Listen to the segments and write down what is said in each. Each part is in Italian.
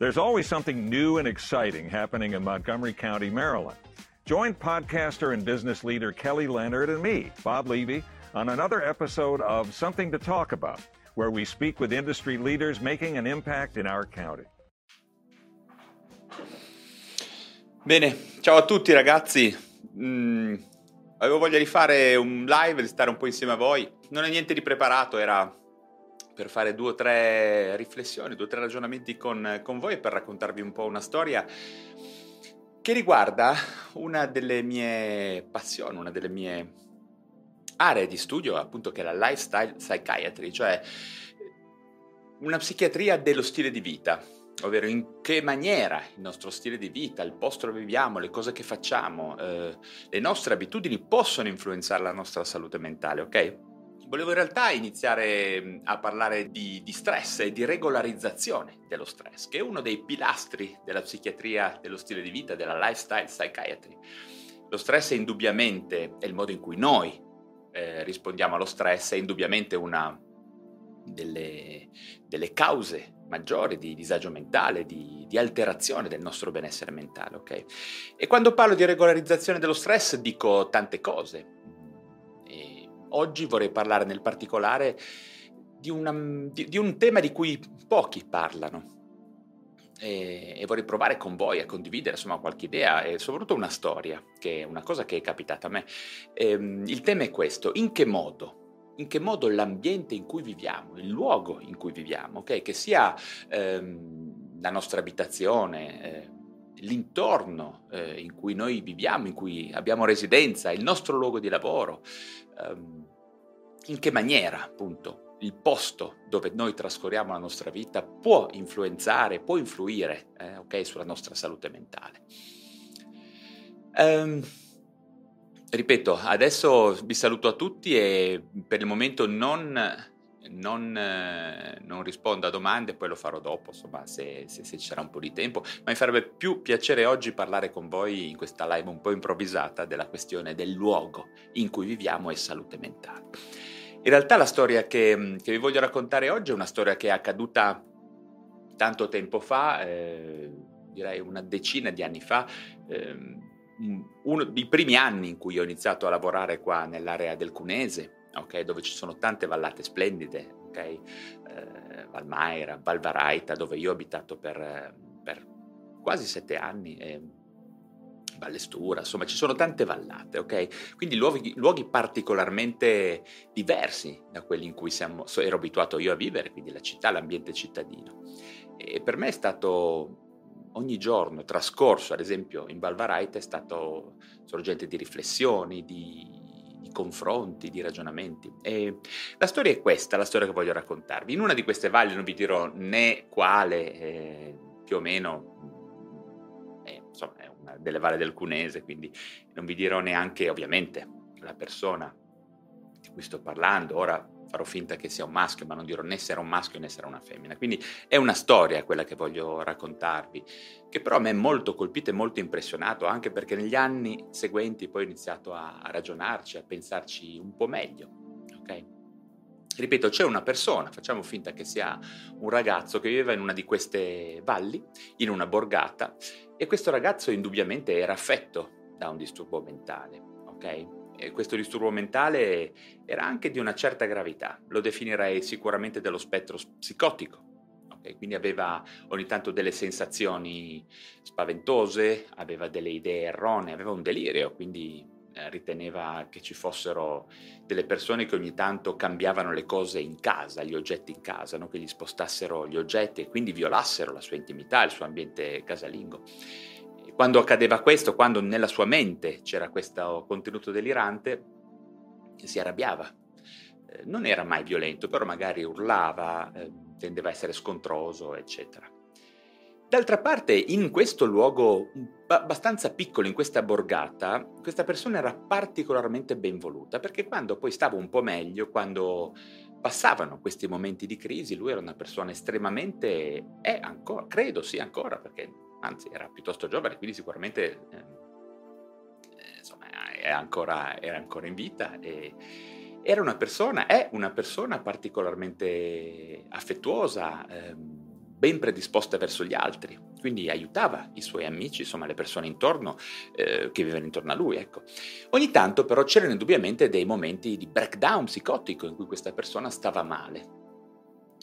There's always something new and exciting happening in Montgomery County, Maryland. Join podcaster and business leader Kelly Leonard and me, Bob Levy, on another episode of Something to Talk About, where we speak with industry leaders making an impact in our county. Bene, ciao a tutti ragazzi. Mm, avevo voglia di fare un live, di stare un po' insieme a voi. Non è niente di preparato, era per fare due o tre riflessioni, due o tre ragionamenti con, con voi per raccontarvi un po' una storia che riguarda una delle mie passioni, una delle mie aree di studio, appunto, che è la lifestyle psychiatry, cioè una psichiatria dello stile di vita, ovvero in che maniera il nostro stile di vita, il posto dove viviamo, le cose che facciamo, eh, le nostre abitudini possono influenzare la nostra salute mentale, ok? Volevo in realtà iniziare a parlare di, di, stress e di regolarizzazione dello stress, che è uno dei pilastri della psichiatria dello stile di vita, della lifestyle psychiatry. Lo stress è indubbiamente, è il modo in cui noi eh, rispondiamo allo stress, è indubbiamente una delle, delle cause maggiori di disagio mentale, di, di, alterazione del nostro benessere mentale, ok? E quando parlo di regolarizzazione dello stress dico tante cose Oggi vorrei parlare nel particolare di, una, di, di un tema di cui pochi parlano e, e, vorrei provare con voi a condividere insomma, qualche idea e soprattutto una storia, che è una cosa che è capitata a me. E, ehm, il tema è questo, in che modo? In che modo l'ambiente in cui viviamo, il luogo in cui viviamo, okay? che sia ehm, la nostra abitazione, eh, l'intorno eh, in cui noi viviamo, in cui abbiamo residenza, il nostro luogo di lavoro, ehm, in che maniera appunto il posto dove noi trascorriamo la nostra vita può influenzare, può influire eh, okay, sulla nostra salute mentale. Um, ripeto, adesso vi saluto a tutti e per il momento non non, eh, non, rispondo a domande, poi lo farò dopo, insomma, se, se, se, ci sarà un po' di tempo, ma mi farebbe più piacere oggi parlare con voi in questa live un po' improvvisata della questione del luogo in cui viviamo e salute mentale. In realtà la storia che, che vi voglio raccontare oggi è una storia che è accaduta tanto tempo fa, eh, direi una decina di anni fa, eh, uno dei primi anni in cui ho iniziato a lavorare qua nell'area del Cunese, okay, dove ci sono tante vallate splendide, okay? eh, Valmaira, Valvaraita, dove io ho abitato per, per quasi sette anni. E, Ballestura, insomma ci sono tante vallate, ok? Quindi luoghi, luoghi, particolarmente diversi da quelli in cui siamo, ero abituato io a vivere, quindi la città, l'ambiente cittadino. E per me è stato ogni giorno trascorso, ad esempio in Valvaraita, è stato sorgente di riflessioni, di, di confronti, di ragionamenti. E la storia è questa, la storia che voglio raccontarvi. In una di queste valli non vi dirò né quale, eh, più o meno, eh, insomma, è una delle valli del Cunese, quindi non vi dirò neanche, ovviamente, la persona di cui sto parlando. Ora farò finta che sia un maschio, ma non dirò né era un maschio né era una femmina. Quindi è una storia quella che voglio raccontarvi, che però mi ha molto colpito e molto impressionato, anche perché negli anni seguenti poi ho iniziato a, a ragionarci, a pensarci un po' meglio. Ok? Ripeto, c'è una persona, facciamo finta che sia un ragazzo che viveva in una di queste valli, in una borgata, e questo ragazzo indubbiamente era affetto da un disturbo mentale, ok? E questo disturbo mentale era anche di una certa gravità, lo definirei sicuramente dello spettro psicotico. Okay? Quindi aveva ogni tanto delle sensazioni spaventose, aveva delle idee erronee, aveva un delirio, quindi eh, riteneva che ci fossero delle persone che ogni tanto cambiavano le cose in casa, gli oggetti in casa, no? che gli spostassero gli oggetti e quindi violassero la sua intimità, il suo ambiente casalingo. Quando accadeva questo, quando nella sua mente c'era questo contenuto delirante, si arrabbiava. Eh, non era mai violento, però magari urlava, eh, tendeva a essere scontroso, eccetera. D'altra parte, in questo luogo abbastanza piccolo, in questa borgata, questa persona era particolarmente ben voluta, perché quando poi stava un po' meglio, quando passavano questi momenti di crisi, lui era una persona estremamente, è ancora, credo sia ancora, perché anzi era piuttosto giovane, quindi sicuramente eh, insomma, ancora, era ancora in vita e era una persona, è una persona particolarmente affettuosa, eh, ben predisposta verso gli altri, quindi aiutava i suoi amici, insomma le persone intorno, eh, che vivevano intorno a lui. Ecco. Ogni tanto però c'erano indubbiamente dei momenti di breakdown psicotico in cui questa persona stava male.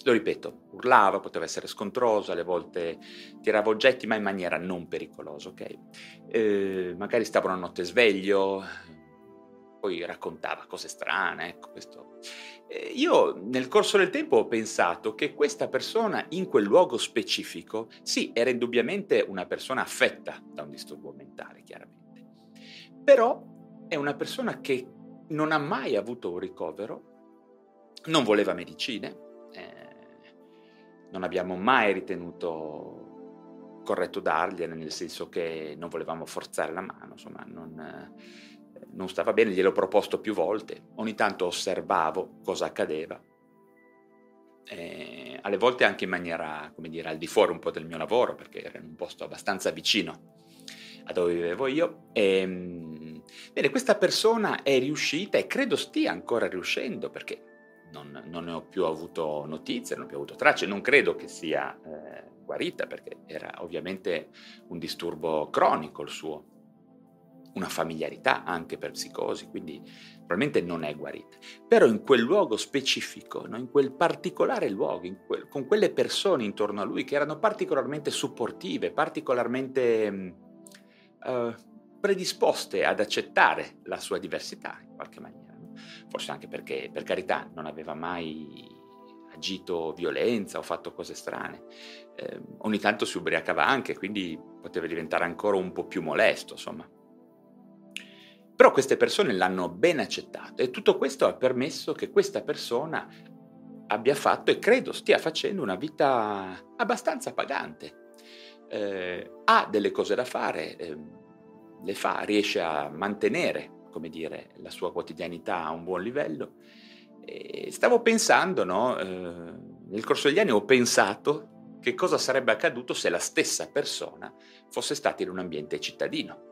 Lo ripeto, urlava, poteva essere scontroso, alle volte tirava oggetti, ma in maniera non pericolosa, ok? Eh, magari stava una notte sveglio, poi raccontava cose strane, ecco questo. Eh, io nel corso del tempo ho pensato che questa persona in quel luogo specifico, sì, era indubbiamente una persona affetta da un disturbo mentale, chiaramente, però è una persona che non ha mai avuto un ricovero, non voleva medicine, non abbiamo mai ritenuto corretto dargliene, nel senso che non volevamo forzare la mano, insomma, non... Eh, non stava bene, gliel'ho proposto più volte, ogni tanto osservavo cosa accadeva, e alle volte anche in maniera, come dire, al di fuori un po' del mio lavoro, perché era in un posto abbastanza vicino a dove vivevo io. E, ehm, bene, questa persona è riuscita e credo stia ancora riuscendo, perché non, non, ne ho più avuto notizie, non ho più avuto tracce, non credo che sia eh, guarita, perché era ovviamente un disturbo cronico il suo una familiarità anche per psicosi, quindi probabilmente non è guarita. Però in quel luogo specifico, no? in quel particolare luogo, quel, con quelle persone intorno a lui che erano particolarmente supportive, particolarmente uh, predisposte ad accettare la sua diversità in qualche maniera. Forse anche perché, per carità, non aveva mai agito violenza o fatto cose strane. Eh, ogni tanto si ubriacava anche, quindi poteva diventare ancora un po' più molesto, insomma. Però queste persone l'hanno ben accettato e tutto questo ha permesso che questa persona abbia fatto e credo stia facendo una vita abbastanza pagante. Eh, ha delle cose da fare, eh, le fa, riesce a mantenere, come dire, la sua quotidianità a un buon livello. E stavo pensando, no, eh, nel corso degli anni ho pensato che cosa sarebbe accaduto se la stessa persona fosse stata in un ambiente cittadino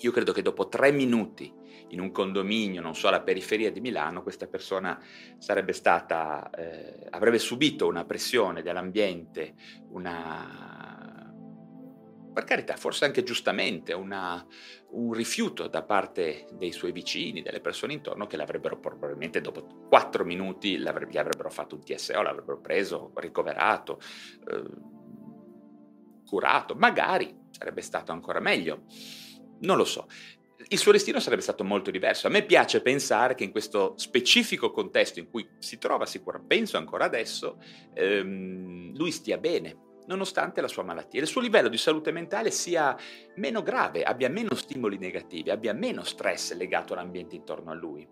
io credo che dopo tre minuti in un condominio, non so, alla periferia di Milano, questa persona sarebbe stata, eh, avrebbe subito una pressione dell'ambiente, una, per carità, forse anche giustamente, una, un rifiuto da parte dei suoi vicini, delle persone intorno che l'avrebbero probabilmente dopo quattro minuti gli avrebbero fatto un TSO, l'avrebbero preso, ricoverato, eh, curato, magari sarebbe stato ancora meglio. Non lo so. Il suo destino sarebbe stato molto diverso. A me piace pensare che in questo specifico contesto in cui si trova sicuramente, penso ancora adesso, ehm, lui stia bene, nonostante la sua malattia. Il suo livello di salute mentale sia meno grave, abbia meno stimoli negativi, abbia meno stress legato all'ambiente intorno a lui.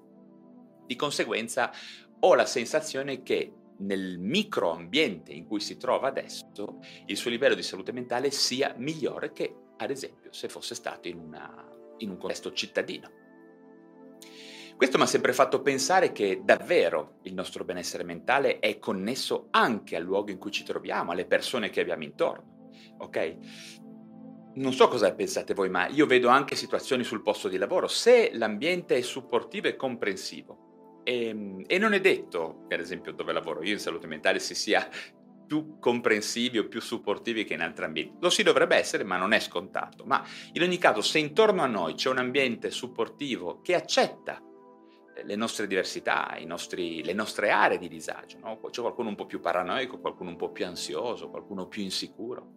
Di conseguenza ho la sensazione che nel microambiente in cui si trova adesso il suo livello di salute mentale sia migliore che ad esempio se fosse stato in, una, in un contesto cittadino. Questo mi ha sempre fatto pensare che davvero il nostro benessere mentale è connesso anche al luogo in cui ci troviamo, alle persone che abbiamo intorno. Ok? Non so cosa pensate voi, ma io vedo anche situazioni sul posto di lavoro. Se l'ambiente è supportivo e comprensivo, e, ehm, e non è detto, per esempio, dove lavoro io in salute mentale si sia più comprensivi o più supportivi che in altri ambienti. Lo si dovrebbe essere, ma non è scontato. Ma in ogni caso, se intorno a noi c'è un ambiente supportivo che accetta le nostre diversità, nostri, le nostre aree di disagio. No? C'è qualcuno un po' più paranoico, qualcuno un po' più ansioso, qualcuno più insicuro.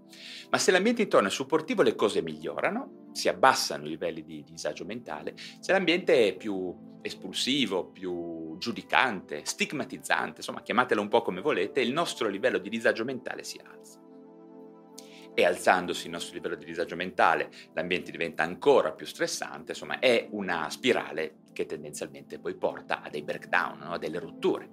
Ma se l'ambiente intorno è supportivo le cose migliorano, si abbassano i livelli di disagio mentale. Se l'ambiente è più espulsivo, più giudicante, stigmatizzante, insomma chiamatelo un po' come volete, il nostro livello di disagio mentale si alza e alzandosi il nostro livello di disagio mentale l'ambiente diventa ancora più stressante, insomma è una spirale che tendenzialmente poi porta a dei breakdown, no? a delle rotture.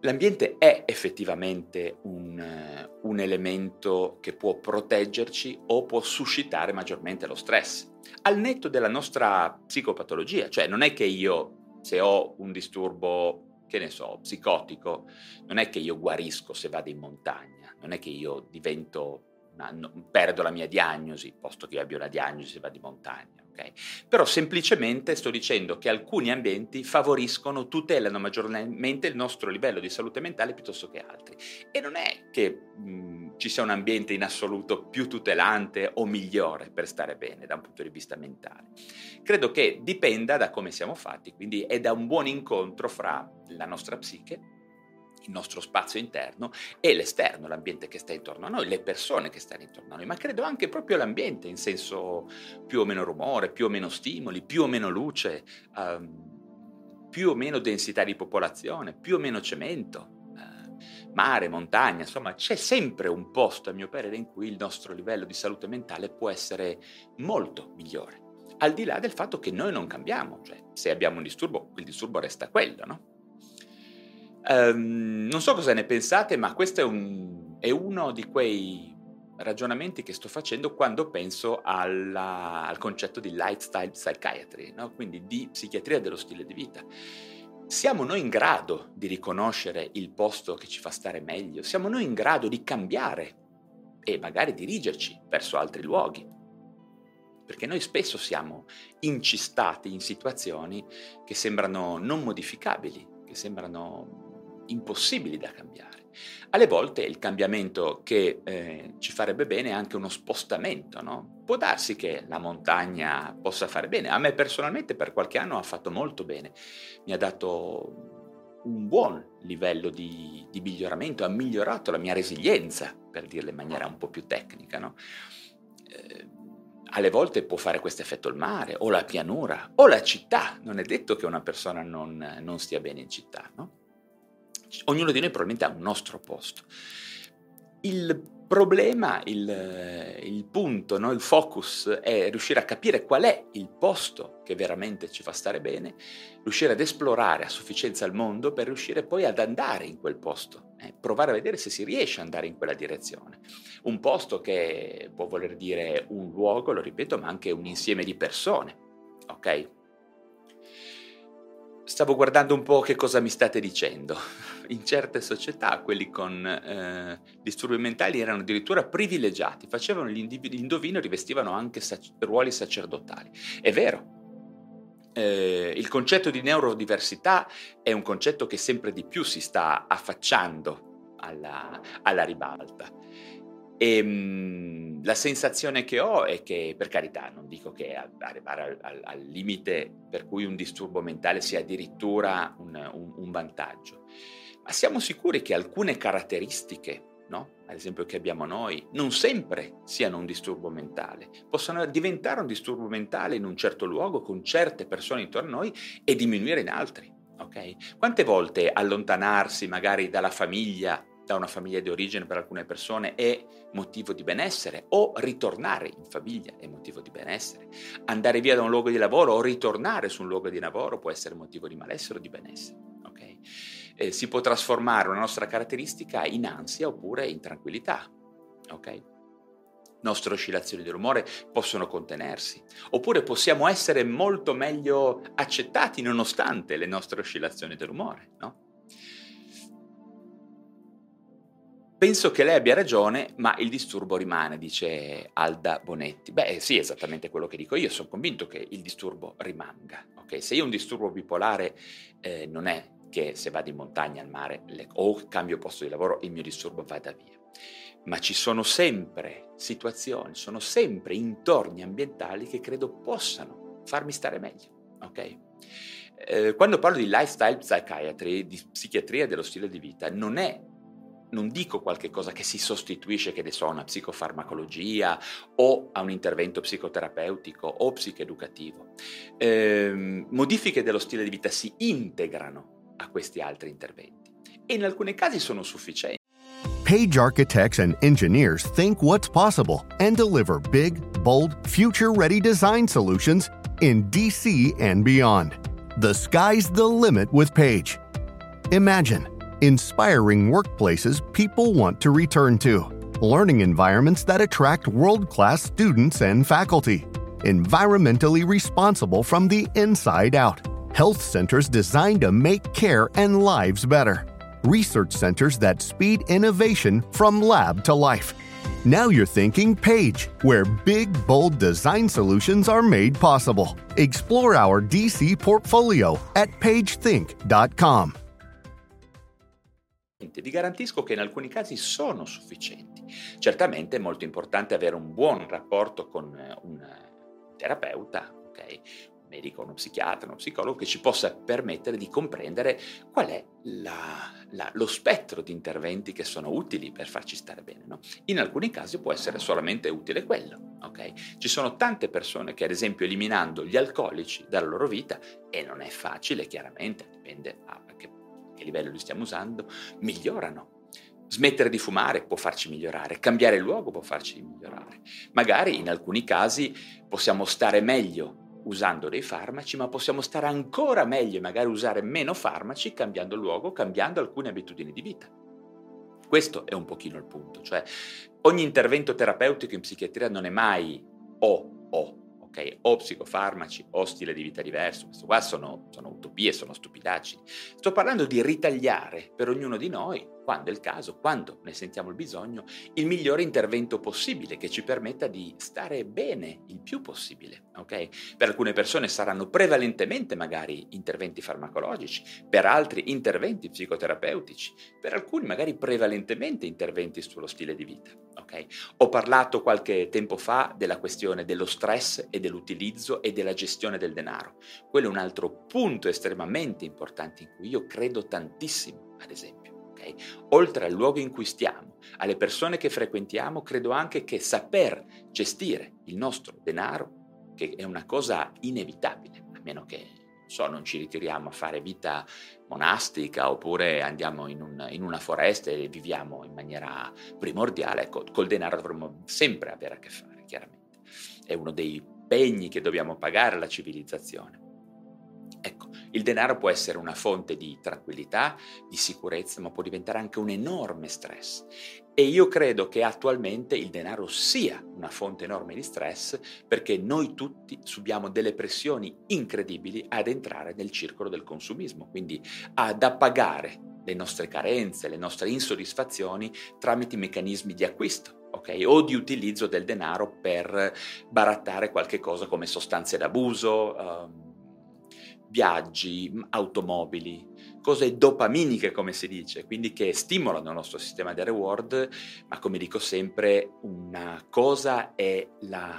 L'ambiente è effettivamente un, un, elemento che può proteggerci o può suscitare maggiormente lo stress, al netto della nostra psicopatologia, cioè non è che io se ho un disturbo, che ne so, psicotico, non è che io guarisco se vado in montagna non è che io divento no, perdo la mia diagnosi, posto che io abbia una diagnosi va di montagna. Okay? Però semplicemente sto dicendo che alcuni ambienti favoriscono, tutelano maggiormente il nostro livello di salute mentale piuttosto che altri. E non è che mh, ci sia un ambiente in assoluto più tutelante o migliore per stare bene da un punto di vista mentale. Credo che dipenda da come siamo fatti, quindi è da un buon incontro fra la nostra psiche il nostro spazio interno e l'esterno, l'ambiente che sta intorno a noi, le persone che stanno intorno a noi, ma credo anche proprio l'ambiente in senso più o meno rumore, più o meno stimoli, più o meno luce, um, più o meno densità di popolazione, più o meno cemento, uh, mare, montagna, insomma c'è sempre un posto a mio parere in cui il nostro livello di salute mentale può essere molto migliore. Al di là del fatto che noi non cambiamo, cioè se abbiamo un disturbo, il disturbo resta quello, no? Um, non so cosa ne pensate, ma questo è, un, è, uno di quei ragionamenti che sto facendo quando penso alla, al concetto di lifestyle psychiatry, no? quindi di psichiatria dello stile di vita. Siamo noi in grado di riconoscere il posto che ci fa stare meglio? Siamo noi in grado di cambiare e magari dirigerci verso altri luoghi? Perché noi spesso siamo incistati in situazioni che sembrano non modificabili, che sembrano impossibili da cambiare. Alle volte il cambiamento che eh, ci farebbe bene è anche uno spostamento, no? Può darsi che la montagna possa fare bene. A me personalmente per qualche anno ha fatto molto bene, mi ha dato un buon livello di, di miglioramento, ha migliorato la mia resilienza, per dirla in maniera un po' più tecnica, no? eh, alle volte può fare questo effetto il mare, o la pianura, o la città. Non è detto che una persona non, non stia bene in città, no? Ognuno di noi probabilmente ha un nostro posto. Il problema, il, il punto, no? il focus è riuscire a capire qual è il posto che veramente ci fa stare bene, riuscire ad esplorare a sufficienza il mondo per riuscire poi ad andare in quel posto, eh? provare a vedere se si riesce ad andare in quella direzione. Un posto che può voler dire un luogo, lo ripeto, ma anche un insieme di persone, ok? Stavo guardando un po' che cosa mi state dicendo. In certe società quelli con eh, disturbi mentali erano addirittura privilegiati, facevano l'indovino e rivestivano anche sac- ruoli sacerdotali. È vero, eh, il concetto di neurodiversità è un concetto che sempre di più si sta affacciando alla, alla ribalta. E ehm, la sensazione che ho è che, per carità, non dico che arrivare al, al, al limite per cui un disturbo mentale sia addirittura un, un, un vantaggio, ma siamo sicuri che alcune caratteristiche No? ad esempio che abbiamo noi, non sempre siano un disturbo mentale, possono diventare un disturbo mentale in un certo luogo con certe persone intorno a noi e diminuire in altri. Okay? Quante volte allontanarsi magari dalla famiglia da una famiglia di origine per alcune persone è motivo di benessere o ritornare in famiglia è motivo di benessere. Andare via da un luogo di lavoro o ritornare su un luogo di lavoro può essere motivo di malessere o di benessere. Okay? Eh, si può trasformare una nostra caratteristica in ansia oppure in tranquillità. Okay? nostre oscillazioni dell'umore possono contenersi, oppure possiamo essere molto meglio accettati nonostante le nostre oscillazioni dell'umore, no? Penso che lei abbia ragione, ma il disturbo rimane, dice Alda Bonetti. Beh, sì, esattamente quello che dico io, sono convinto che il disturbo rimanga. Okay? Se io ho un disturbo bipolare, eh, non è che se vado in montagna, al mare le, o cambio posto di lavoro, il mio disturbo vada via. Ma ci sono sempre situazioni, sono sempre intorni ambientali che credo possano farmi stare meglio. Okay? Eh, quando parlo di lifestyle psychiatry, di psichiatria dello stile di vita, non è non dico qualche cosa che si sostituisce, che ne so, a una psicofarmacologia o a un intervento psicoterapeutico o psicoeducativo. Eh, modifiche dello stile di vita si integrano a questi altri interventi e in alcuni casi sono sufficienti. Page architects and engineers think what's possible and deliver big, bold, future-ready design solutions in DC and beyond. The sky's the limit with Page. Imagine inspiring workplaces people want to return to, learning environments that attract world class students and faculty, environmentally responsible from the inside out, health centers designed to make care and lives better, research centers that speed innovation from lab to life. Now you're thinking Page, where big, bold design solutions are made possible. Explore our DC portfolio at pagethink.com. Vi garantisco che in alcuni casi sono sufficienti. Certamente è molto importante avere un buon rapporto con eh, un terapeuta, ok? Medico, uno psichiatra, uno psicologo che ci possa permettere di comprendere qual è la, la, lo spettro di interventi che sono utili per farci stare bene. No? In alcuni casi può essere solamente utile quello. Okay? Ci sono tante persone che ad esempio eliminando gli alcolici dalla loro vita, e non è facile chiaramente, dipende a che, che livello li stiamo usando, migliorano. Smettere di fumare può farci migliorare, cambiare luogo può farci migliorare. Magari in alcuni casi possiamo stare meglio usando dei farmaci, ma possiamo stare ancora meglio e magari usare meno farmaci cambiando luogo, cambiando alcune abitudini di vita. Questo è un pochino il punto, cioè ogni intervento terapeutico in psichiatria non è mai o o, ok? O psicofarmaci o stile di vita diverso, questo qua sono, sono utopie, sono stupidaggini. Sto parlando di ritagliare per ognuno di noi quando è il caso, quando ne sentiamo il bisogno, il migliore intervento possibile che ci permetta di stare bene il più possibile. Okay? Per alcune persone saranno prevalentemente magari interventi farmacologici, per altri interventi psicoterapeutici, per alcuni magari prevalentemente interventi sullo stile di vita. Okay? Ho parlato qualche tempo fa della questione dello stress e dell'utilizzo e della gestione del denaro. Quello è un altro punto estremamente importante in cui io credo tantissimo, ad esempio. Okay? Oltre al luogo in cui stiamo, alle persone che frequentiamo, credo anche che saper gestire il nostro denaro, che è una cosa inevitabile, a meno che so, non ci ritiriamo a fare vita monastica oppure andiamo in, un, in, una foresta e viviamo in maniera primordiale, ecco, col denaro dovremmo sempre avere a che fare, chiaramente. È uno dei pegni che dobbiamo pagare alla civilizzazione. Ecco, il denaro può essere una fonte di tranquillità, di sicurezza, ma può diventare anche un enorme stress. E io credo che attualmente il denaro sia una fonte enorme di stress perché noi tutti subiamo delle pressioni incredibili ad entrare nel circolo del consumismo, quindi ad appagare le nostre carenze, le nostre insoddisfazioni tramite meccanismi di acquisto. Okay? o di utilizzo del denaro per barattare qualche cosa come sostanze d'abuso, um, viaggi, automobili, cose dopaminiche come si dice, quindi che stimolano il nostro sistema di reward, ma come dico sempre, una cosa è la,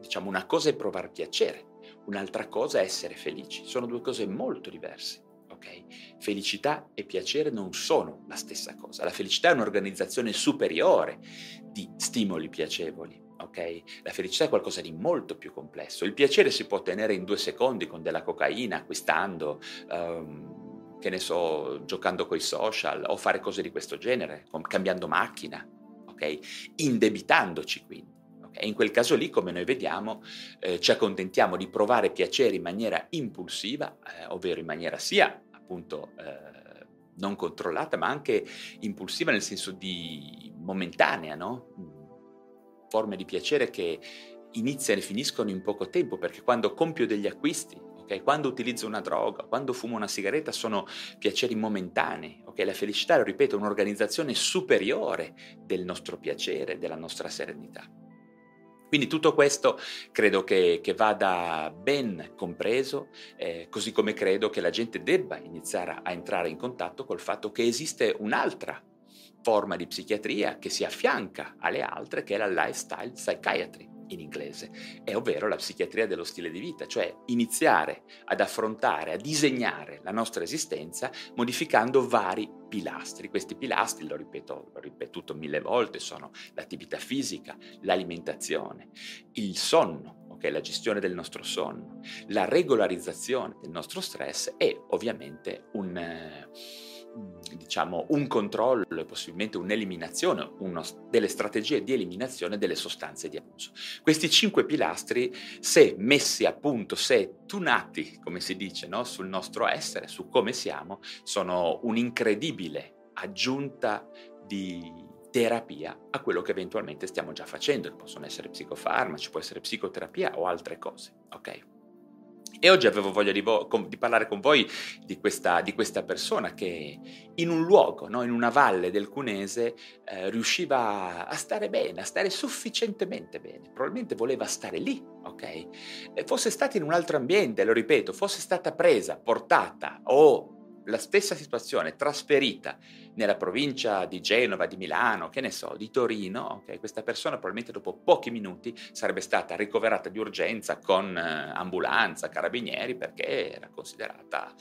diciamo, una cosa è provare piacere, un'altra cosa è essere felici, sono due cose molto diverse. Okay? Felicità e piacere non sono la stessa cosa. La felicità è un'organizzazione superiore di stimoli piacevoli ok? La felicità è qualcosa di molto più complesso. Il piacere si può ottenere in due secondi con della cocaina, acquistando, um, che ne so, giocando coi social o fare cose di questo genere, cambiando macchina, ok? Indebitandoci quindi. Okay? In quel caso lì, come noi vediamo, eh, ci accontentiamo di provare piacere in maniera impulsiva, eh, ovvero in maniera sia appunto eh, non controllata, ma anche impulsiva nel senso di momentanea, no? Forme di piacere che iniziano e finiscono in poco tempo, perché quando compio degli acquisti, okay, quando utilizzo una droga, quando fumo una sigaretta, sono piaceri momentanei. Okay? La felicità, lo ripeto, è un'organizzazione superiore del nostro piacere, della nostra serenità. Quindi tutto questo credo che, che vada ben compreso, eh, così come credo che la gente debba iniziare a entrare in contatto col fatto che esiste un'altra forma di psichiatria che si affianca alle altre, che è la lifestyle psychiatry in inglese, è ovvero la psichiatria dello stile di vita, cioè iniziare ad affrontare, a disegnare la nostra esistenza modificando vari pilastri. Questi pilastri, lo ripeto, l'ho ripetuto mille volte, sono l'attività fisica, l'alimentazione, il sonno, okay, la gestione del nostro sonno, la regolarizzazione del nostro stress e ovviamente un... Diciamo, un controllo e possibilmente un'eliminazione, uno, delle strategie di eliminazione delle sostanze di abuso. Questi cinque pilastri, se messi a punto, se tunati, come si dice, no, sul nostro essere, su come siamo, sono un'incredibile aggiunta di terapia a quello che eventualmente stiamo già facendo, possono essere psicofarmaci, può essere psicoterapia o altre cose, ok? E oggi avevo voglia di, vo- di parlare con voi di questa, di questa, persona che in un luogo, no? in una valle del Cunese, eh, riusciva a stare bene, a stare sufficientemente bene. Probabilmente voleva stare lì, ok? E fosse stata in un altro ambiente, lo ripeto, fosse stata presa, portata o la stessa situazione trasferita nella provincia di Genova, di Milano, che ne so, di Torino, okay, questa persona probabilmente dopo pochi minuti sarebbe stata ricoverata di urgenza con eh, ambulanza, carabinieri, perché era considerata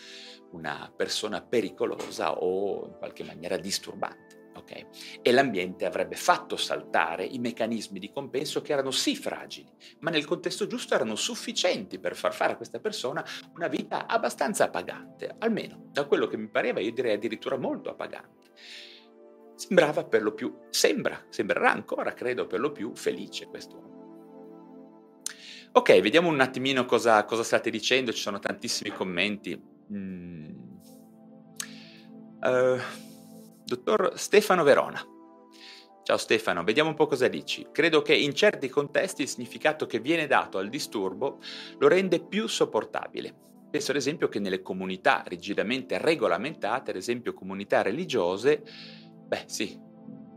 una persona pericolosa o in qualche maniera disturbante. Okay? E l'ambiente avrebbe fatto saltare i meccanismi di compenso che erano sì fragili, ma nel contesto giusto erano sufficienti per far fare a questa persona una vita abbastanza appagante, almeno da quello che mi pareva, io direi addirittura molto appagante. Sembrava per lo più, sembra, sembrerà ancora, credo, per lo più felice quest'uomo. Ok, vediamo un attimino cosa, cosa state dicendo, ci sono tantissimi commenti. Mm. Uh, Dottor Stefano Verona. Ciao Stefano, vediamo un po' cosa dici. Credo che in certi contesti il significato che viene dato al disturbo lo rende più sopportabile. Penso ad esempio che nelle comunità rigidamente regolamentate, ad esempio comunità religiose, beh sì,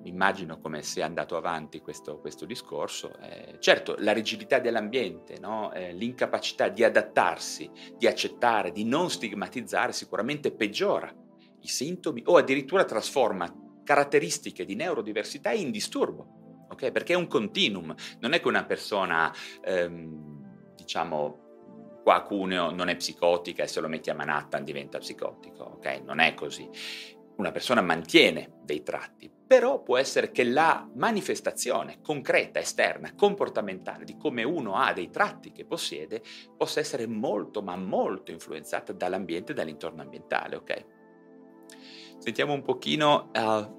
immagino come sia andato avanti questo, questo discorso. Eh, certo, la rigidità dell'ambiente, no? eh, l'incapacità di adattarsi, di accettare, di non stigmatizzare sicuramente peggiora i sintomi o addirittura trasforma caratteristiche di neurodiversità in disturbo, ok? Perché è un continuum, non è che una persona, ehm, diciamo, qua Cuneo non è psicotica e se lo metti a Manhattan diventa psicotico, ok? Non è così. Una persona mantiene dei tratti, però può essere che la manifestazione concreta, esterna, comportamentale di come uno ha dei tratti che possiede possa essere molto, ma molto influenzata dall'ambiente e dall'intorno ambientale, ok? Sentiamo un pochino uh,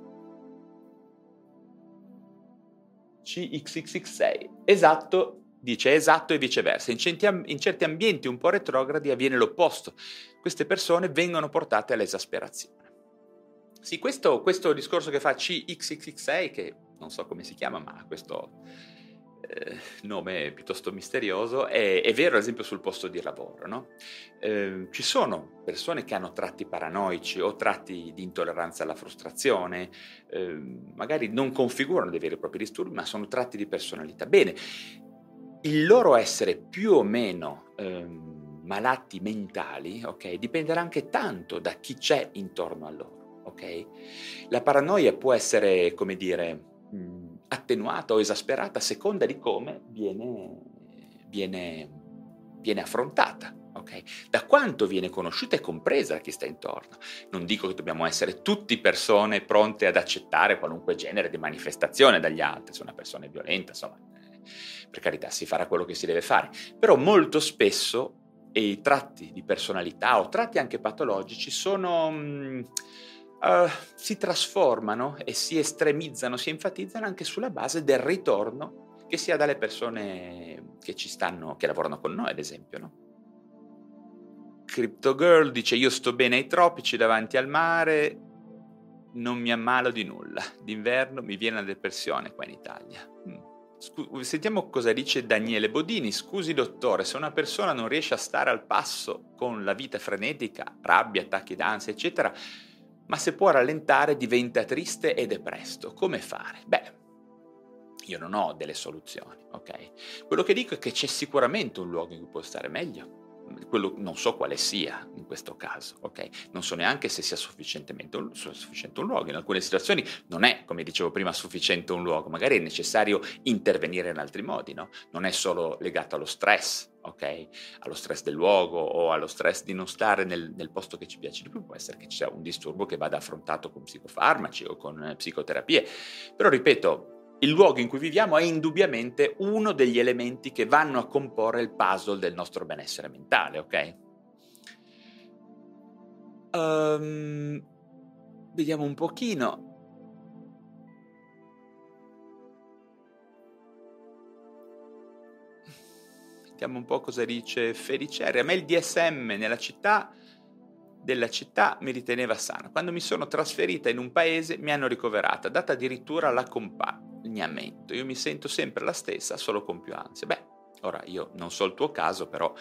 CXXX6. Esatto, dice esatto e viceversa. In certi, in certi ambienti un po' retrogradi avviene l'opposto. Queste persone vengono portate all'esasperazione. Sì, questo, questo discorso che fa CXXX6, che non so come si chiama, ma questo eh, nome piuttosto misterioso, è, è, vero ad esempio sul posto di lavoro. No? Eh, ci sono persone che hanno tratti paranoici o tratti di intolleranza alla frustrazione, eh, magari non configurano dei veri e propri disturbi, ma sono tratti di personalità. Bene, il loro essere più o meno ehm, malati mentali, ok, dipenderà anche tanto da chi c'è intorno a loro. Okay? La paranoia può essere, come dire, attenuata o esasperata a seconda di come viene, viene, viene affrontata. Okay? Da quanto viene conosciuta e compresa chi sta intorno. Non dico che dobbiamo essere tutti persone pronte ad accettare qualunque genere di manifestazione dagli altri, se una persona è violenta, insomma, eh, per carità si farà quello che si deve fare, però molto spesso i tratti di personalità o tratti anche patologici sono... Mh, mm, uh, si trasformano e si estremizzano, si enfatizzano anche sulla base del ritorno che si ha dalle persone che ci stanno, che lavorano con noi, ad esempio, no? Crypto Girl dice io sto bene ai tropici davanti al mare, non mi ammalo di nulla, d'inverno mi viene la depressione qua in Italia. Mm. Sentiamo cosa dice Daniele Bodini. Scusi dottore, se una persona non riesce a stare al passo con la vita frenetica, rabbia, attacchi d'ansia, eccetera, ma se può rallentare diventa triste e depresso. Come fare? Beh, io non ho delle soluzioni, ok? Quello che dico è che c'è sicuramente un luogo in cui può stare meglio, quello non so quale sia in questo caso, ok? Non so neanche se sia sufficientemente un, sufficiente un luogo. In alcune situazioni non è, come dicevo prima, sufficiente un luogo, magari è necessario intervenire in altri modi, no? Non è solo legato allo stress, ok? Allo stress del luogo o allo stress di non stare nel, nel posto che ci piace di più, può essere che ci sia un disturbo che vada affrontato con psicofarmaci o con eh, psicoterapie. Però ripeto, il luogo in cui viviamo è indubbiamente uno degli elementi che vanno a comporre il puzzle del nostro benessere mentale, ok? Um, vediamo un pochino. Vediamo un po' cosa dice Feliceria. A me il DSM nella città della città mi riteneva sana. Quando mi sono trasferita in un paese mi hanno ricoverata, data addirittura l'accompagnamento. Io mi sento sempre la stessa, solo con più ansia. Beh, Ora, io non so il tuo caso, però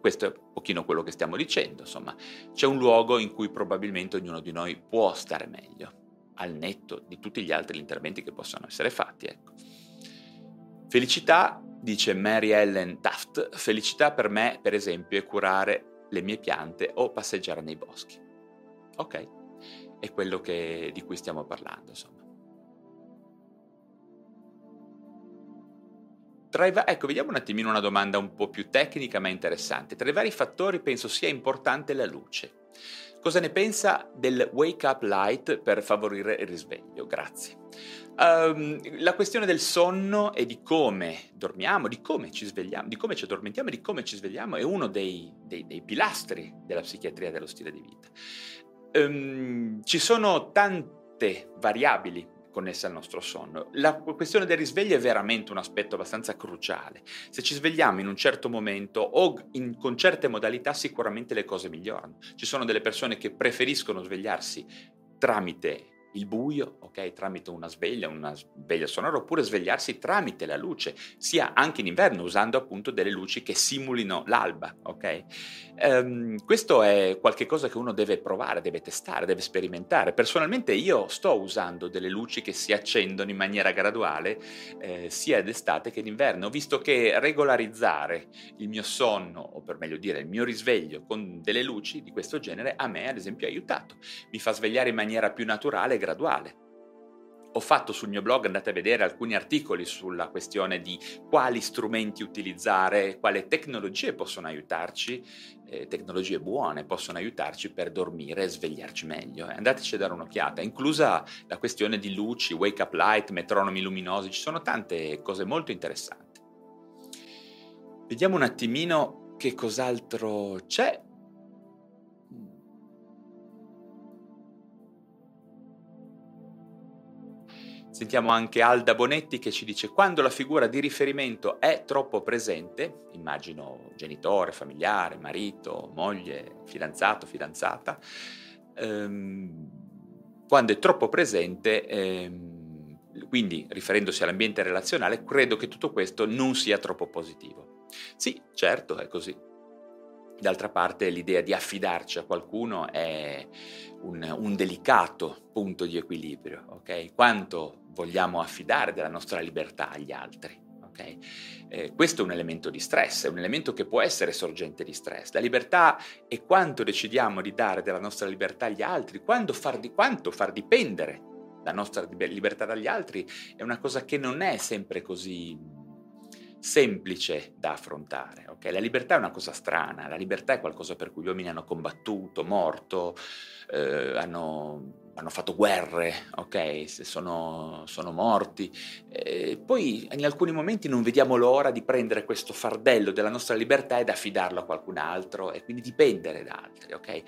questo è un pochino quello che stiamo dicendo, insomma, c'è un luogo in cui probabilmente ognuno di noi può stare meglio, al netto di tutti gli altri interventi che possono essere fatti, ecco. Felicità, dice Mary Ellen Felicità per me, per esempio, è curare le mie piante o passeggiare nei boschi. Ok, è quello che, di cui stiamo parlando, insomma. Va- ecco, vediamo un attimino una domanda un po' più tecnica ma interessante. Tra i vari fattori penso sia importante la luce. Cosa ne pensa del wake up light per favorire il risveglio? Grazie. Um, la questione del sonno e di come dormiamo, di come ci svegliamo, di come ci addormentiamo e di come ci svegliamo è uno dei, dei, dei pilastri della psichiatria dello stile di vita. Um, ci sono tante variabili connesse al nostro sonno. La questione del risveglio è veramente un aspetto abbastanza cruciale. Se ci svegliamo in un certo momento o in, con certe modalità sicuramente le cose migliorano. Ci sono delle persone che preferiscono svegliarsi tramite il buio, ok, tramite una sveglia, una sveglia sonora, oppure svegliarsi tramite la luce, sia anche in inverno usando appunto delle luci che simulino l'alba, ok? Um, questo è qualcosa che uno deve provare, deve testare, deve sperimentare. Personalmente io sto usando delle luci che si accendono in maniera graduale eh, sia d'estate che d'inverno, visto che regolarizzare il mio sonno, o per meglio dire il mio risveglio con delle luci di questo genere a me ad esempio ha aiutato. Mi fa svegliare in maniera più naturale graduale. Ho fatto sul mio blog, andate a vedere alcuni articoli sulla questione di quali strumenti utilizzare, quali tecnologie possono aiutarci, eh, tecnologie buone possono aiutarci per dormire e svegliarci meglio. Eh. Andateci a dare un'occhiata, inclusa la questione di luci, wake up light, metronomi luminosi, ci sono tante cose molto interessanti. Vediamo un attimino che cos'altro c'è. Sentiamo anche Alda Bonetti che ci dice quando la figura di riferimento è troppo presente, immagino genitore, familiare, marito, moglie, fidanzato, fidanzata, ehm, quando è troppo presente, ehm, quindi riferendosi all'ambiente relazionale, credo che tutto questo non sia troppo positivo. Sì, certo, è così. D'altra parte l'idea di affidarci a qualcuno è un, un delicato punto di equilibrio, ok? Quanto vogliamo affidare della nostra libertà agli altri. Okay? Eh, questo è un elemento di stress, è un elemento che può essere sorgente di stress. La libertà è quanto decidiamo di dare della nostra libertà agli altri, far di, quanto far dipendere la nostra libertà dagli altri, è una cosa che non è sempre così semplice da affrontare. Okay? La libertà è una cosa strana, la libertà è qualcosa per cui gli uomini hanno combattuto, morto, eh, hanno, hanno, fatto guerre, ok? Sono, sono morti. E poi in alcuni momenti non vediamo l'ora di prendere questo fardello della nostra libertà ed affidarlo a qualcun altro e quindi dipendere da altri, ok?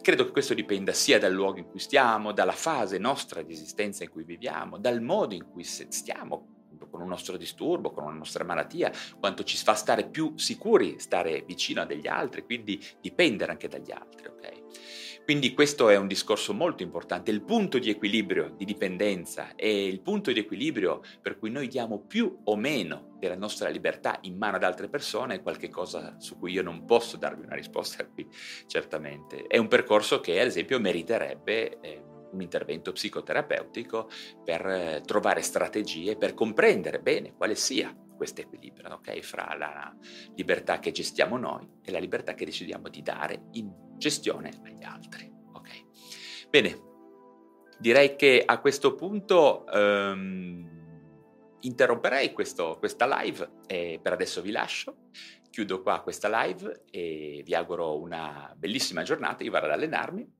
Credo che questo dipenda sia dal luogo in cui stiamo, dalla fase nostra di esistenza in cui viviamo, dal modo in cui stiamo con un nostro disturbo, con una nostra malattia, quanto ci fa stare più sicuri, stare vicino a degli altri, quindi dipendere anche dagli altri. Okay? Quindi questo è un discorso molto importante, il punto di equilibrio di dipendenza e il punto di equilibrio per cui noi diamo più o meno della nostra libertà in mano ad altre persone è qualcosa su cui io non posso darvi una risposta qui, certamente. È un percorso che ad esempio meriterebbe... Eh, un intervento psicoterapeutico per eh, trovare strategie per comprendere bene quale sia questo equilibrio okay? fra la libertà che gestiamo noi e la libertà che decidiamo di dare in gestione agli altri. Okay? Bene, direi che a questo punto um, interromperei questo, questa live e per adesso vi lascio. Chiudo qua questa live e vi auguro una bellissima giornata. Io vado ad allenarmi